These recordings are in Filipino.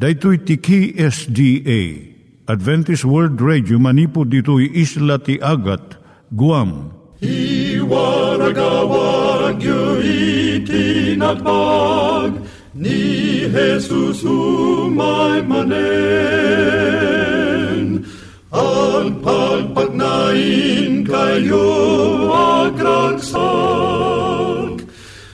Daitui tiki SDA Adventist World Radio manipud ditui isla ti Agat Guam. I waragawag itinatpag ni Jesus umay manen. Ang pagpagnain kayo agkansak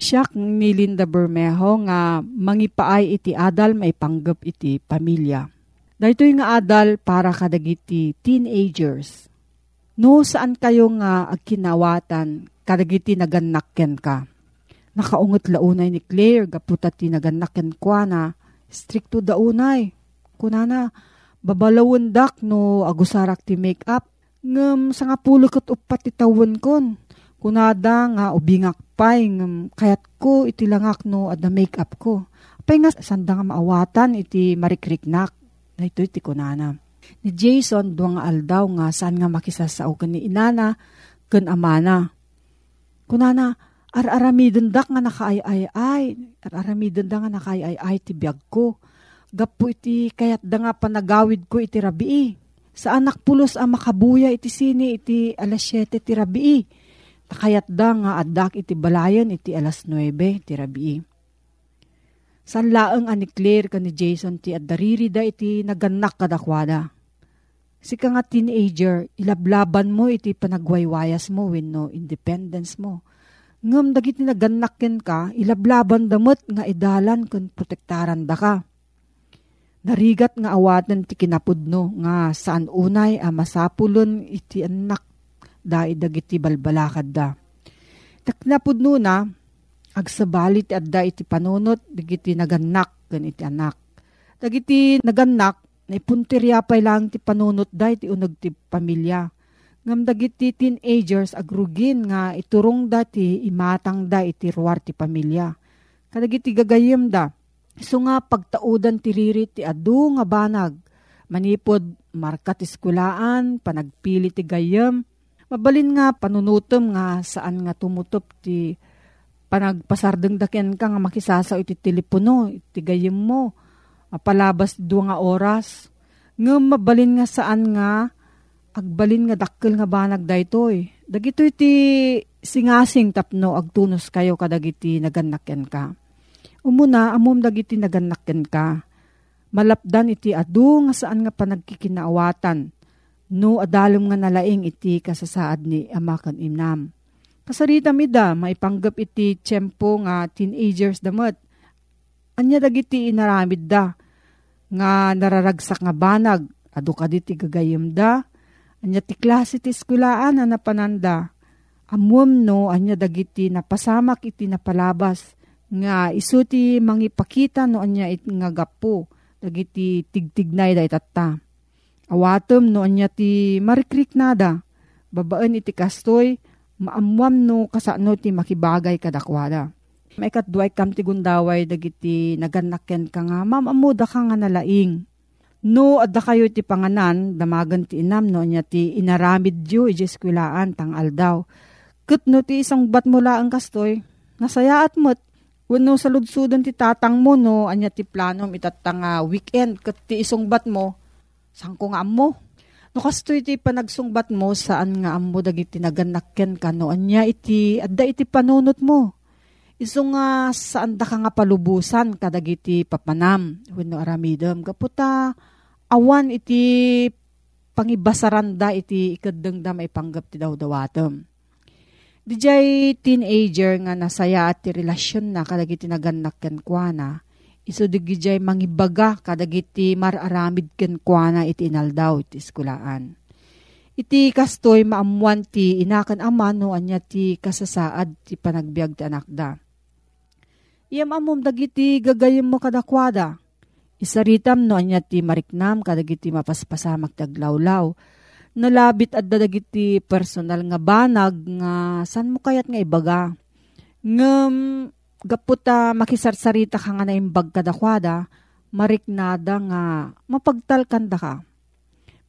Siya ni Linda Bermejo nga mangipaay iti adal maipanggep iti pamilya. Dahito nga adal para kadagiti teenagers. No saan kayo nga agkinawatan kadagiti naganakken ka. Nakaungot launay ni Claire gaputa ti naganakken kwa na stricto daunay. Kunana babalawon dak no agusarak ti make up ngem sa nga pulo kat upat itawan kon. Kunada nga ubingak pay ngem kayat ko iti langak no at makeup ko. Apay nga sanda nga maawatan iti marikriknak. Na ito iti kunana. Ni Jason duwang aldaw nga saan nga makisasao kan ni inana ken amana. Kunana ar-aramidon dak nga nakaay-ay-ay. Ar-aramidon da nga nakaay-ay-ay ti biyag ko. Gapu iti kayat da nga panagawid ko iti rabii sa anak pulos ang makabuya iti sini iti alas 7 ti rabii. Takayat da nga adak iti balayan iti alas 9 ti rabii. San laeng ani Claire ka ni Jason ti addariri da iti naganak kadakwada. Si ka nga teenager, ilablaban mo iti panagwaywayas mo wenno independence mo. Ngam dagiti naganakken ka, ilablaban damot nga idalan kun protektaran da ka Narigat nga awatan ti kinapudno nga saan unay a masapulon iti anak da dagiti balbalakad da. Taknapudno na agsabalit ti adda iti panunot dagiti naganak gan iti anak. Dagiti naganak na ipuntirya pa lang ti panunot da iti unag ti pamilya. Ngam dagiti teenagers agrugin nga iturong da ti imatang da iti ruwar ti pamilya. Kadagiti gagayem da So nga pagtaudan tiriri ti adu nga banag, manipod markat iskulaan, panagpili ti gayam, mabalin nga panunutom nga saan nga tumutop ti panagpasardeng daken ka nga makisasaw iti telepono, iti gayam mo, palabas do nga oras, nga mabalin nga saan nga agbalin nga dakkel nga banag daytoy. Dagito iti singasing tapno agtunos kayo kadagiti naganakken ka. Umuna, amom dagiti naganakken ka. Malapdan iti adu nga saan nga panagkikinaawatan. No adalom nga nalaing iti kasasaad ni amakan imnam. Kasarita mida, maipanggap iti tiyempo nga teenagers damot. Anya dagiti inaramid da nga nararagsak nga banag Adu ka di ti gagayim da. Anya ti klase ti eskulaan na napananda. Amuam no, anya dagiti napasamak iti napalabas. Nga isu ti mangipakita no anya it nga gapo. Dagiti tigtignay da itata. Awatom no anya ti marikrik nada. Babaan iti kastoy, maamuam no kasano ti makibagay kadakwada. May katduay kam ti gundaway dagiti naganakken ka nga, ma'am amuda ka nga nalaing No, adda kayo ti panganan, damagan ti inam no, niya ti inaramid yu, ijiskwilaan, tang aldaw. Kat no ti isang bat mula ang kastoy, nasaya at mo't, wano sa ti tatang mo no, anya ti planom itatang uh, weekend, kat ti isang bat mo, saan ko nga mo? No kastoy ti panagsungbat mo, saan nga amo dagiti naganakken ka no, anya iti, adda iti panunot mo. Iso nga saan da ka nga palubusan kadagiti papanam. Wano aramidam. Kaputa awan iti pangibasaranda iti ikadeng da panggap ti daw dawatem. Dijay teenager nga nasaya at ti relasyon na kadagiti naganak ken kuana. Iso digijay mangibaga kadagiti mararamid ken kuana iti inaldaw iti iskulaan. Iti kastoy maamuan ti inakan ama no anya ti kasasaad ti panagbiag ti anak da Iyam amom dagiti gagayem mo kadakwada. Isaritam no anya ti mariknam kadagiti mapaspasamak taglawlaw. Nalabit at dagiti personal nga banag nga san mo kayat nga ibaga. Ngem gaputa makisarsarita ka nga na imbag kadakwada, mariknada nga mapagtalkanda ka.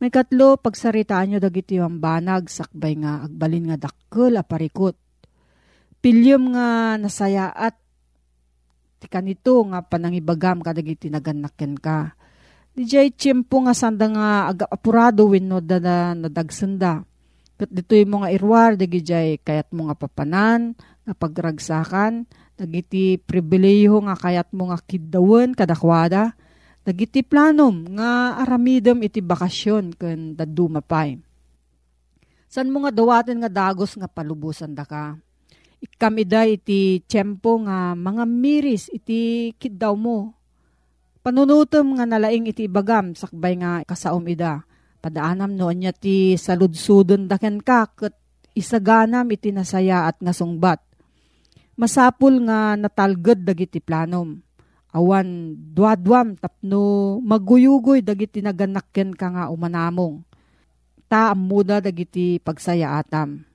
May katlo, pagsaritaan nyo dagiti yung banag, sakbay nga agbalin nga dakkel aparikot. Pilyom nga nasaya at ti kanito nga panangibagam kadagiti naganakken ka. Di jay tiyempo nga sanda nga agapurado wenno da na nadagsanda. Kat dito'y mga irwar, dagi jay kayat mo nga papanan, nga pagragsakan, dagiti pribileho nga kayat mo nga kidawen kadakwada, dagiti planom nga aramidem iti bakasyon ken daduma pay. San mo nga dawaten nga dagos nga palubusan da ka? ikamida iti tiyempo nga mga miris iti kiddaw mo. Panunutom nga nalaing iti ibagam sakbay nga kasaom ida. Padaanam no anya ti saludsudon daken ka ket isaganam iti nasaya at nasungbat. Masapul nga natalged dagiti planom. Awan duadwam tapno maguyugoy dagiti naganakken ka nga umanamong. Ta muda dagiti pagsaya atam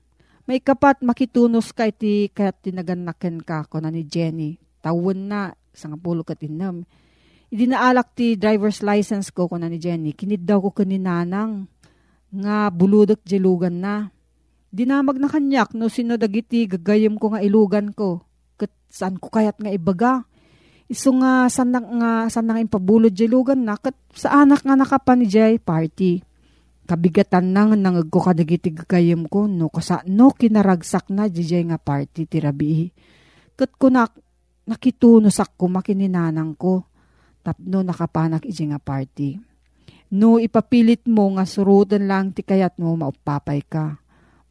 may kapat makitunos ka iti kat tinaganaken ka ko na ni Jenny. Tawon na, isang pulo kat inam. Idi naalak ti driver's license ko ko na ni Jenny. Kinid daw ko kaninanang nga buludot jelugan na. Dinamag na kanyak no sino dagiti gagayem ko nga ilugan ko. Kat saan ko kayat nga ibaga. Iso nga sanang nga sanang impabulod jelugan na kat sa anak nga nakapan Jay party kabigatan nang nangagko kadagiti gagayem ko no kasa no kinaragsak na dijay nga party ti rabi. Kat ko nak nakitunosak ko makininanang ko tapno nakapanak iji nga party. No ipapilit mo nga surutan lang ti kayat mo maupapay ka.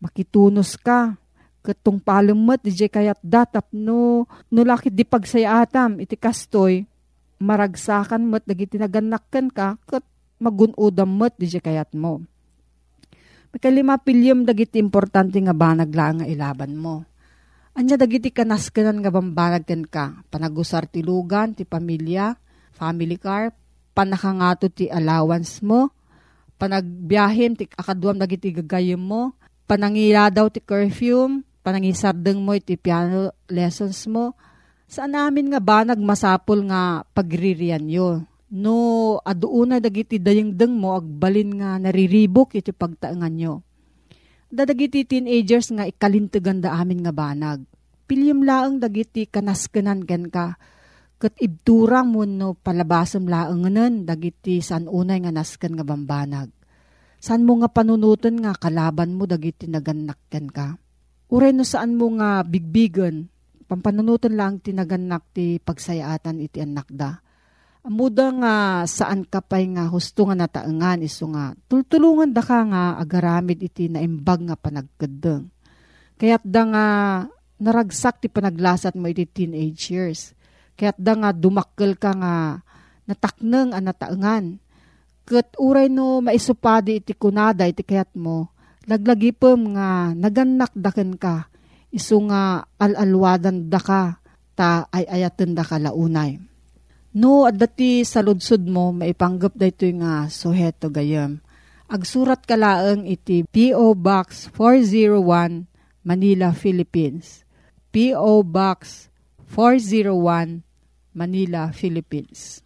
Makitunos ka. Katong palumot dijay kayat datap no no di pagsayatam iti kastoy maragsakan mo't dagiti naganakkan ka kat magunudam mo't di kayat mo. Makalima pilyom dagiti importante nga banag lang nga ilaban mo. Anya dagiti kanaskanan nga bambanag ten ka, panagusar ti lugan, ti pamilya, family car, panakangato ti allowance mo, panagbiyahin ti akaduam dagiti gagayem mo, panangiladaw ti curfew, panangisardeng mo iti piano lessons mo, saan namin nga banag masapol nga pagririan yo no aduuna dagiti dayengdeng mo agbalin nga nariribok iti pagtaengan nyo. Dadagiti teenagers nga ikalintegan da amin nga banag. Pilyem laeng dagiti kanaskenan ken ka. Kat ibturang mo no palabasam laenganen dagiti san unay nga nasken nga bambanag. San mo nga panunutan nga kalaban mo dagiti naganak ken ka. Uray no saan mo nga bigbigan, pampanunutan lang tinaganak ti pagsayaatan iti anak da Muda nga saan ka pa'y nga husto nga nataengan iso nga tultulungan da ka nga agaramid iti naimbag nga panagkadeng. Kaya't da nga naragsak ti panaglasat mo iti teenage years. Kaya't da nga dumakkel ka nga natakneng ang nataengan. Kat uray no maisupadi iti kunada iti kayat mo, laglagipem nga naganak daken ka, iso nga alalwadan da ka, ta ay ayaten da ka launay. No, at dati sa ludsud mo, maipanggap da ito nga suheto gayam. Agsurat ka laeng iti P.O. Box 401, Manila, Philippines. P.O. Box 401, Manila, Philippines.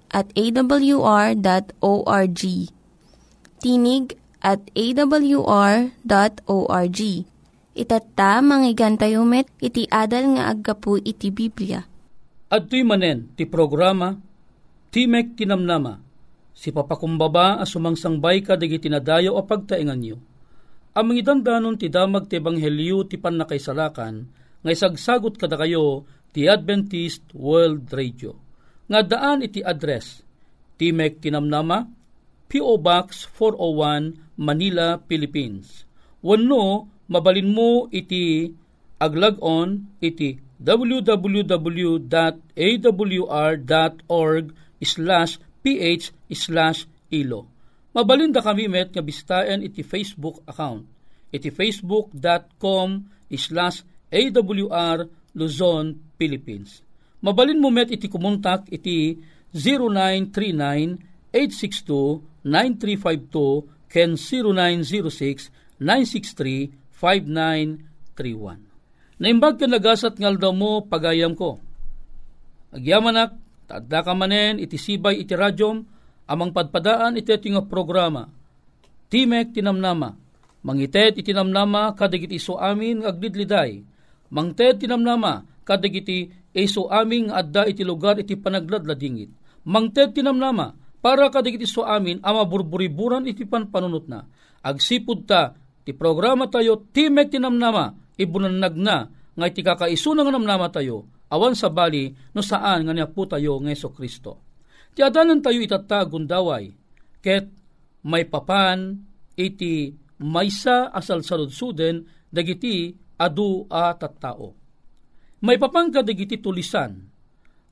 at awr.org. Tinig at awr.org. Itatta, manggigan tayo met, iti adal nga aggapu iti Biblia. At manen, ti programa, Timek Tinamnama, si papakumbaba as sumangsangbay ka dagi tinadayo o pagtaingan niyo. Ang mga dandanon ti damag ti Ebanghelyo ti panakaisalakan, nga isagsagot kada kayo ti Adventist World Radio nga daan iti address Timek Tinamnama, P.O. Box 401, Manila, Philippines. Wano, mabalin mo iti aglag on iti www.awr.org slash ph slash ilo. Mabalin da kami met nga bistayan iti Facebook account. Iti facebook.com slash awr Luzon, Philippines Mabalin mo met iti kumontak iti 0939-862-9352 ken 0906-963-5931. Naimbag ka nagasat ngal daw mo pagayam ko. Agyamanak, tadda ka manen iti sibay iti radyom, amang padpadaan iti iti nga programa. Timek tinamnama, mangitet itinamnama kadag iti so amin agdidliday, mangted tinamnama kadag iti Eso aming adda iti lugar iti panagladladingit. Mangted tinamnama, para kadigiti so amin ama burburiburan iti panpanunot na. Agsipud ta, ti programa tayo, timek tinamnama, ibunanag na, nga iti kakaisuna nga namnama tayo, awan sa bali, no saan nga niya po tayo ng Yeso Kristo. Ti adanan tayo itatagundaway, daway, ket may papan, iti maysa asal saludsuden, dagiti adu a tattao may papangka digiti tulisan,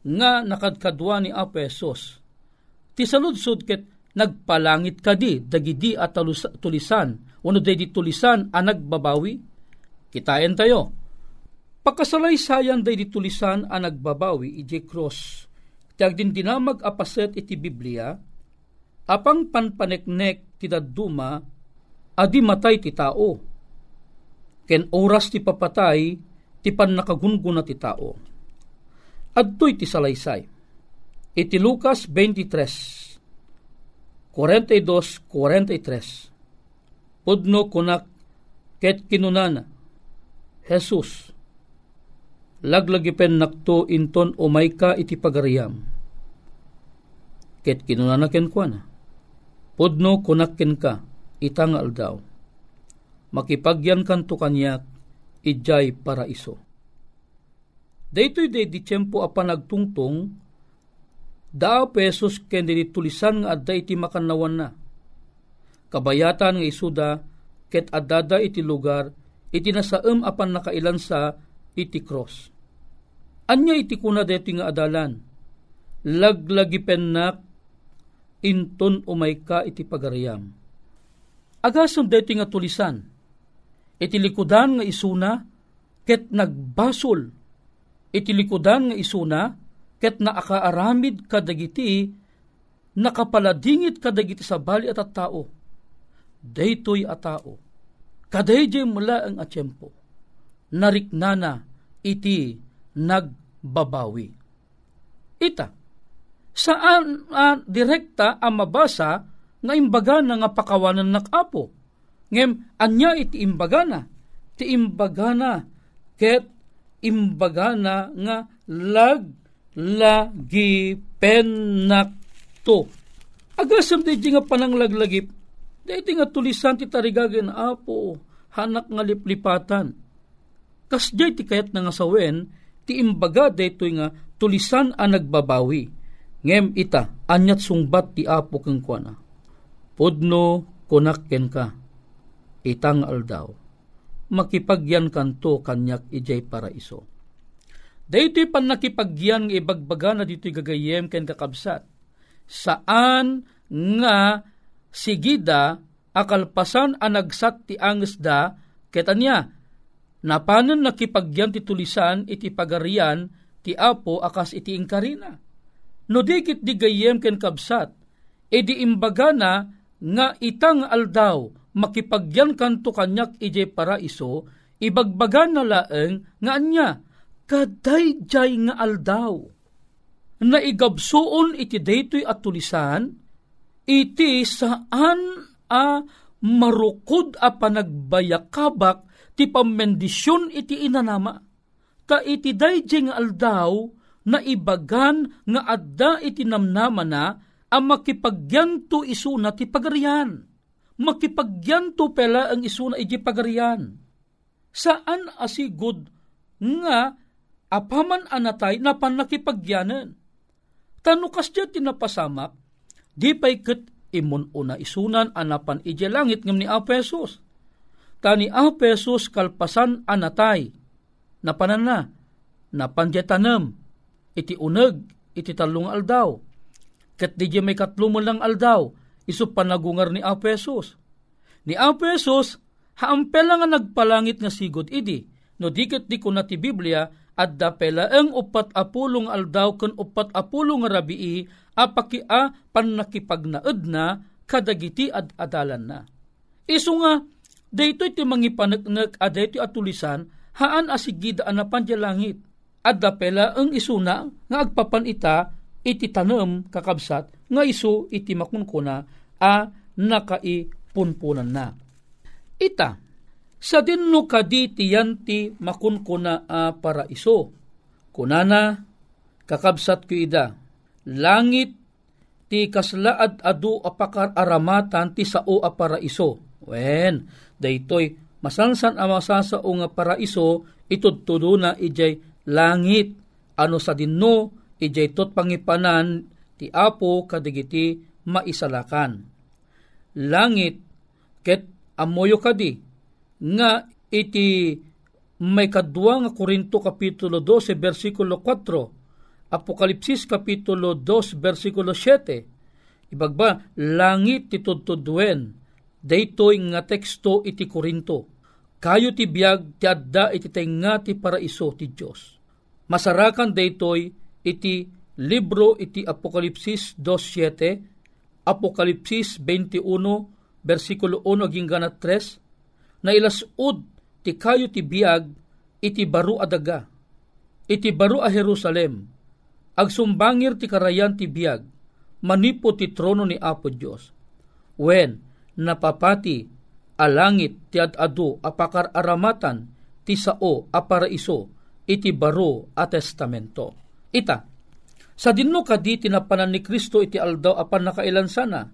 nga nakadkadwa ni Apesos. Ti saludsod ket nagpalangit kadi dagidi at tulisan, wano di tulisan ang nagbabawi. Kitayan tayo. Pagkasalaysayan day tulisan ang nagbabawi, ije cross. Tiag din dinamag apaset iti Biblia, apang panpaneknek ti daduma, adi matay ti tao. Ken oras ti papatay, ti pan nakagungun ti tao. Adtoy ti salaysay. Iti Lucas 23, 42-43. Pudno kunak ket kinunana, Jesus, laglagipen nakto inton umay ka iti pagariyam. Ket kinunana ken Pudno kunak ken ka, itangal daw. Makipagyan kan to kanyak, ijay paraiso. Daytoy day di tiyempo a panagtungtong, daa pesos ken tulisan nga adda iti makanawan na. Kabayatan nga isuda, ket adada iti lugar, iti nasaem apan nakailan sa iti cross. Anya iti kuna deti nga adalan, laglagi pennak, inton umay ka iti pagariyam. Agason deti nga tulisan, iti likudan nga isuna ket nagbasol. Iti likudan nga isuna ket naakaaramid kadagiti nakapaladingit kadagiti sa bali at at tao. Daytoy a tao. Kadayjay mula ang atsyempo nariknana iti nagbabawi. Ita saan uh, direkta ang mabasa nga imbaga na nga pakawanan nakapo Ngem, anya iti imbagana. Ti imbagana. Ket imbagana nga lag lagi penakto. Agasam di nga pananglaglagip, di nga tulisan ti tarigagan apo, hanak nga liplipatan. Kas ti kayat nga sawen, ti imbaga dito nga tulisan ang nagbabawi. Ngem ita, anyat sungbat ti apo keng kuana. Pudno kunakken ka, itang aldaw. Makipagyan kanto kanyak ijay paraiso. Daytoy pan nakipagyan ibagbaga na dito'y gagayem ken kakabsat. Saan nga sigida akalpasan anagsat ti angesda ketanya napanan nakipagyan ti tulisan iti pagarian ti apo akas iti ingkarina. No dikit di gayem ken kabsat, edi imbaga na nga itang aldaw makipagyan kanto kanyak ije paraiso, ibagbaga na laeng nga anya, kaday jay nga aldaw. Na igabsuon iti daytoy at tulisan, iti saan a marukod a panagbayakabak ti pamendisyon iti inanama. Ta iti dayjay nga aldaw na ibagan nga adda iti namnama na ang makipagyanto isuna ti pagarian. Makipagyanto pela ang isuna iti pagarian. Saan asigod nga apaman anatay na panakipagyanan. Tanukas dya tinapasamak, di pa'y kat imun una isunan anapan ije langit ngam ni Apesos. Tani Apesos kalpasan anatay, napanan na, napanjetanam, iti uneg, iti talong aldaw. Kat di may katlumon lang aldaw, iso panagungar ni Apesos. Ni Apesos, haampel nga nagpalangit nga sigod idi, no diket di ko na ti Biblia, at dapela ang upat apulong aldaw kan upat apulong rabii apaki a panakipagnaed na kadagiti ad adalan na. Isu nga, dayto iti mangipanagnag a dayto atulisan haan asigida anapan di langit. At dapela ang isuna nga agpapan ita iti tanem kakabsat nga isu iti makunkuna a nakaipunpunan na. Ita, sa dinno kadi tiyanti makunkuna a paraiso. Kunana, kakabsat ko ida, langit ti kaslaad adu apakar aramatan ti sao a paraiso. Wen, daytoy masansan a masasao nga paraiso itudtudo na ijay langit. Ano sa dinno ijay tot pangipanan ti apo kadigiti maisalakan. Langit ket amoyo kadi nga iti may kadwa nga Korinto kapitulo 12 versikulo 4 Apokalipsis kapitulo 2 versikulo 7 ibagba langit ti tudtudwen daytoy nga teksto iti Korinto. Kayo ti biag ti adda iti tenga ti paraiso ti Dios masarakan daytoy iti libro iti Apokalipsis 2.7 Apokalipsis 21 versikulo 1 gingana 3 na ilasud ti kayo ti biag iti baro adaga, iti baro a Jerusalem, agsumbangir ti karayan ti biag, manipo ti trono ni Apo Dios. When napapati alangit ti adado apakar aramatan ti sao a paraiso iti baro a testamento. Ita, sa dinno kadi tinapanan ni Kristo iti aldaw apan nakailansana,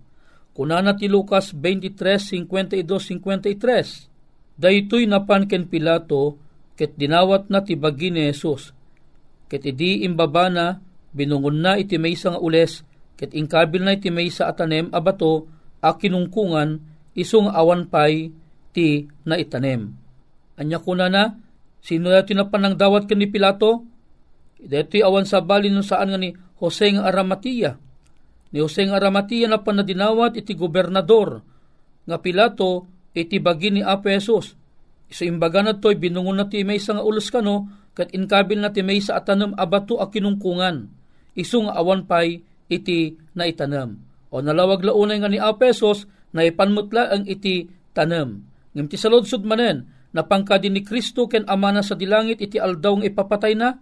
kunana ti Lucas 23, 52-53, Daytoy napan ken Pilato ket dinawat na ti bagi ni Jesus. Ket idi imbaba na binungon na iti maysa nga ules ket ingkabil na iti maysa atanem abato a kinungkungan isong awan pay ti na itanem. Anya kuna na sino dati na panang dawat ken ni Pilato? Dito awan sa bali no saan nga ni Jose nga Aramatia. Ni Jose nga Aramatia na panadinawat iti gobernador nga Pilato iti bagi ni Apo Jesus. Iso imbaga na to'y binungon na ti may nga ulos kano, kat inkabil na ti may sa atanam abato a kinungkungan. Iso nga awan pay iti na itanam. O nalawag launay nga ni Apo Jesus, na ipanmutla ang iti tanam. Ngim ti saludsud manen, na pangkadin ni Kristo ken amana sa dilangit iti aldaw nga ipapatay na,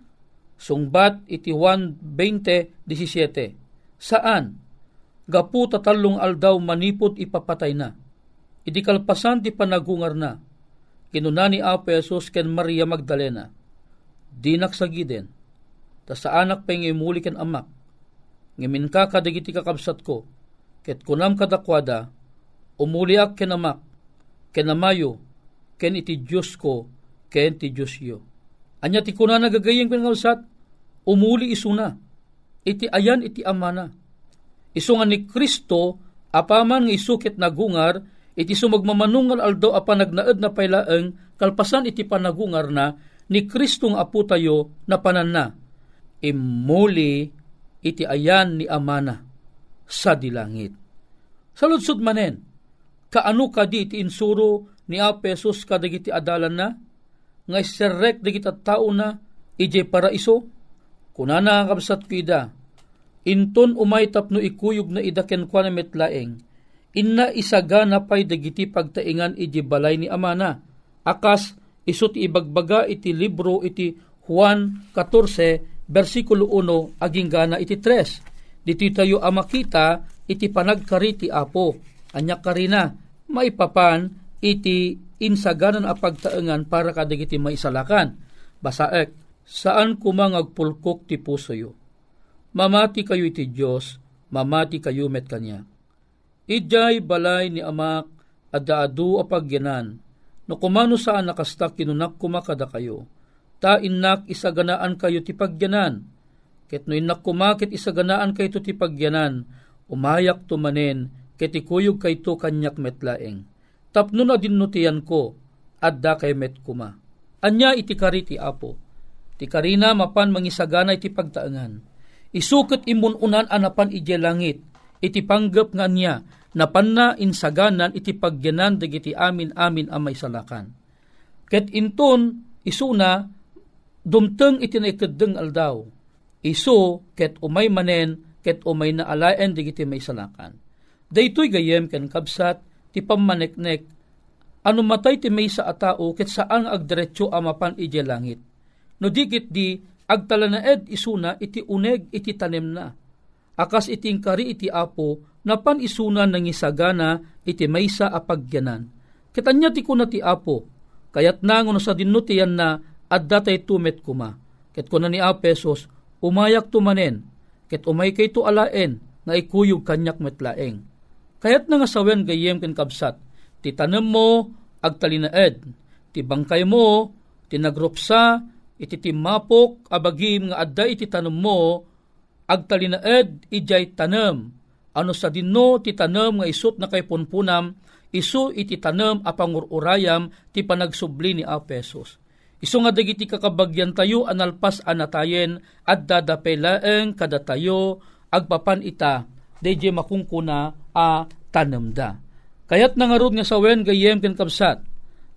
sungbat iti 1.20.17. Saan? Gapu tatalong aldaw manipod ipapatay na. Idi kalpasan ti panagungar na, kinuna Apo Jesus ken Maria Magdalena, dinak sa giden, ta sa anak pa imuli ken amak, ngamin ka kadagiti kakabsat ko, ket kunam kadakwada, umuliak kenamak, kenamayo, ken iti Diyos ko, ken ti Diyos yo. Anya ti kuna nagagayeng pinangalsat, umuli isuna, iti ayan iti amana. Iso nga ni Kristo, apaman nga isukit nagungar, iti sumagmamanungal aldo apa nagnaed na pailaeng, kalpasan iti panagungar na, ni Kristong apo tayo na panan na. Imuli iti ayan ni amana sa dilangit. Sa lutsud manen, kaano ka di iti insuro ni Apesos kadagiti adalan na, nga iserrek dagiti tao na, ije para kunana kabsat kida, inton umay tapno ikuyog na idaken kwa na metlaeng, inna isaga na pay dagiti pagtaingan ije balay ni amana, akas isut ibagbaga iti libro iti Juan 14, versikulo 1, aging gana iti 3. Diti tayo amakita iti panagkariti apo, anya karina, maipapan iti insaganan a pagtaengan para kadagiti maisalakan. Basaek, saan kumangagpulkok ti puso yo? Mamati kayo iti Diyos, mamati kayo met kanya. Ijay balay ni amak adaadu a pagyanan, no kumano saan nakasta kinunak kumakada kayo, ta inak isaganaan kayo ti pagyanan, ket no inak kumakit isaganaan kayo ti pagyanan, umayak tumanen, ket ikuyog kayto kanyak metlaeng. Tapno na dinutian ko, adda kay met kuma. Anya iti kari ti apo. Ti karina mapan mangisagana iti pagtaangan. Isukot imun unan anapan ije langit, iti panggap nga niya, napan na insaganan iti pagyanan dagiti amin amin amay salakan. Ket inton isuna dumteng iti naikadeng aldaw. Isu ket umay manen ket umay na alaen digiti may salakan. Daytoy gayem ken kabsat ti pamaneknek ano matay ti may sa atao ket saan agdiretso amapan ije langit. No digit di agtalanaed isuna iti uneg iti tanem na. Akas iting kari iti apo napan isuna nangisagana iti maysa apagyanan. Kitanya ti kuna ti apo kayat na no sa dinutiyan na adda tay tumet kuma. Ket kuna ni apesos umayak tumanen ket umay kay to alaen nga ikuyog kanyak metlaeng. Kayat na nga sawen gayem ken kabsat, ti tanem mo agtalinaed, ti bangkay mo tinagropsa iti timapok abagim nga adda iti tanem mo agtalinaed ijay tanem ano sa dinno ti tanem nga isut na kay punpunam isu iti tanem a pangururayam ti panagsubli ni Apesos. Isu nga dagiti kakabagyan tayo analpas anatayen at dadapelaeng kada tayo agpapan ita deje makungkuna a tanamda. Kayat nangarod nga sawen gayem ken kapsat,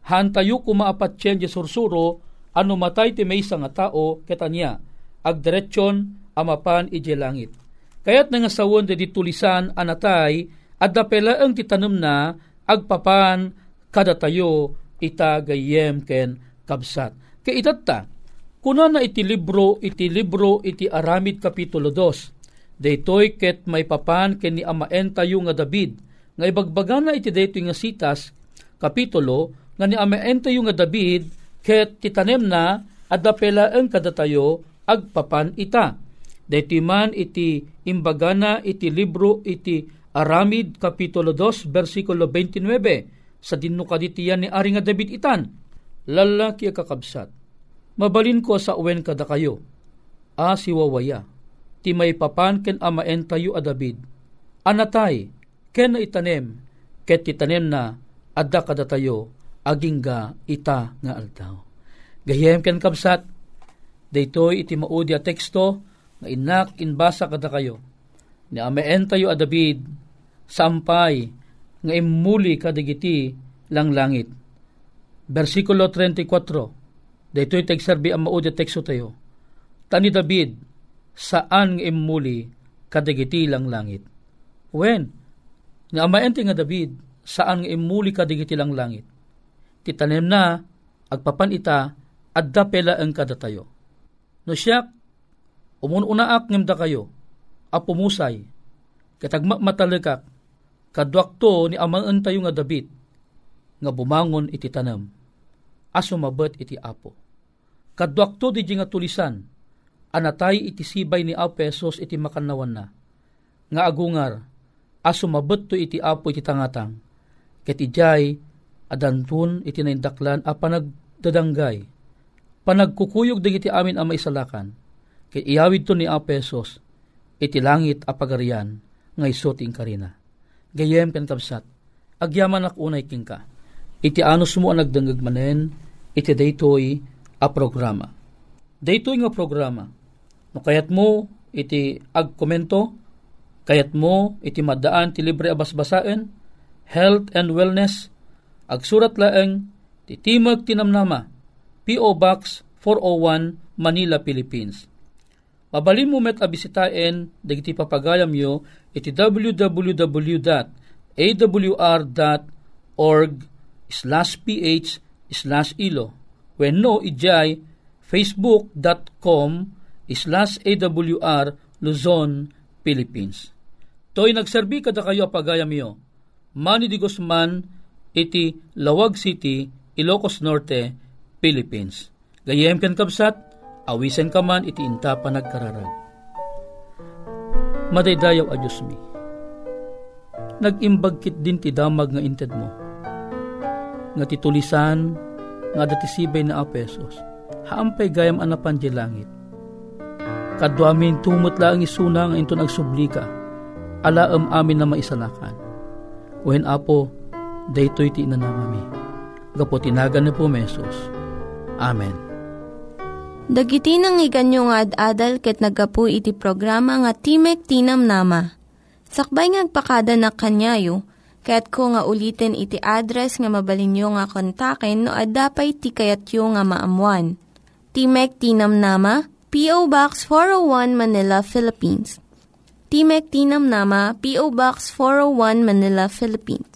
hantayo kumaapat chen sursuro, ano matay ti may nga tao ketanya, agdiretsyon amapan ije langit. Kayat nga sawon di tulisan anatay, at dapela ang titanam na, agpapan kada tayo ita gayem ken kabsat. Kay itatta, kuna na iti libro, iti libro, iti aramid kapitulo 2, daytoy ket may papan ken ni amaen tayo nga David, nga ibagbaga na iti daytoy nga sitas, kapitulo, nga ni amaen tayo nga David, ket titanem na, adapela ang kadatayo, agpapan ita. Daytoy man iti imbagana iti libro iti Aramid Kapitulo 2, versikulo 29, sa dinno kaditiyan ni Ari nga David itan, lalaki kakabsat, mabalin ko sa uwen kada kayo, a siwawaya, ti may papan ken amaen tayo a David, anatay, ken na itanem, ket titanem na, adda kada tayo, aging ga ita nga altaw. Gayem ken kabsat, daytoy iti maudi teksto, nga inak inbasa kada kayo, ni amaen tayo a David, sampay nga imuli kadigiti lang langit. Versikulo 34, daytoy tagserbi ang maudi teksto tayo. Tani David, saan nga imuli kadigiti lang langit? When? Nga amaente nga David, saan nga imuli kadigiti lang langit? Titanem na, agpapan ita, adda pela ang kadatayo. No siya, umununaak ngimda kayo, apumusay, katagma matalikak, kadwakto ni amang tayo nga David, nga bumangon iti tanam, aso mabet iti apo. Kadwakto di nga tulisan, anatay iti sibay ni Apesos iti makanawan na, nga agungar, aso mabot to iti apo iti tangatang. Ket ijay, adantun iti naindaklan a panagdadanggay. Panagkukuyog digiti amin ang maisalakan. Ket iyawid to ni Apesos, iti langit a pagarian, nga isoting karina. Gayem ken kabsat, agyaman ak unay king ka. Iti anos mo ang nagdanggag manen, iti daytoy a programa. Daytoy nga programa, no kayat mo iti agkomento, kayat mo iti madaan ti libre abasbasaen, health and wellness, agsurat laeng ti Timag Tinamnama, P.O. Box 401, Manila, Philippines. Mabalin mo met abisitaen dagiti papagayam yo iti www.awr.org slash ph slash ilo when no ijay facebook.com slash awr Luzon, Philippines. To'y nagserbi kada kayo apagayam yo. Manny Di Guzman, iti Lawag City, Ilocos Norte, Philippines. Gayem ken kabsat, awisen ka man iti inta pa nagkararag. Madaydayaw a Diyos mi. Nagimbagkit din ti damag nga inted mo. Nga titulisan, nga dati sibay na apesos. Haampay gayam anapan di langit Kadwamin tumot lang isuna nga ito nagsubli ka. Alaam amin na maisalakan. Wen apo, daytoy ti inanamami. Gapo tinagan ni po mesos. Amen. Dagiti nang iganyo nga ad-adal ket nagapu iti programa nga Timek Tinam Nama. Sakbay ngagpakada na kanyayo, ket ko nga ulitin iti address nga mabalinyo nga kontaken no ad-dapay ti kayatyo nga maamuan. Timek Tinam Nama, P.O. Box 401 Manila, Philippines. Timek Tinam Nama, P.O. Box 401 Manila, Philippines.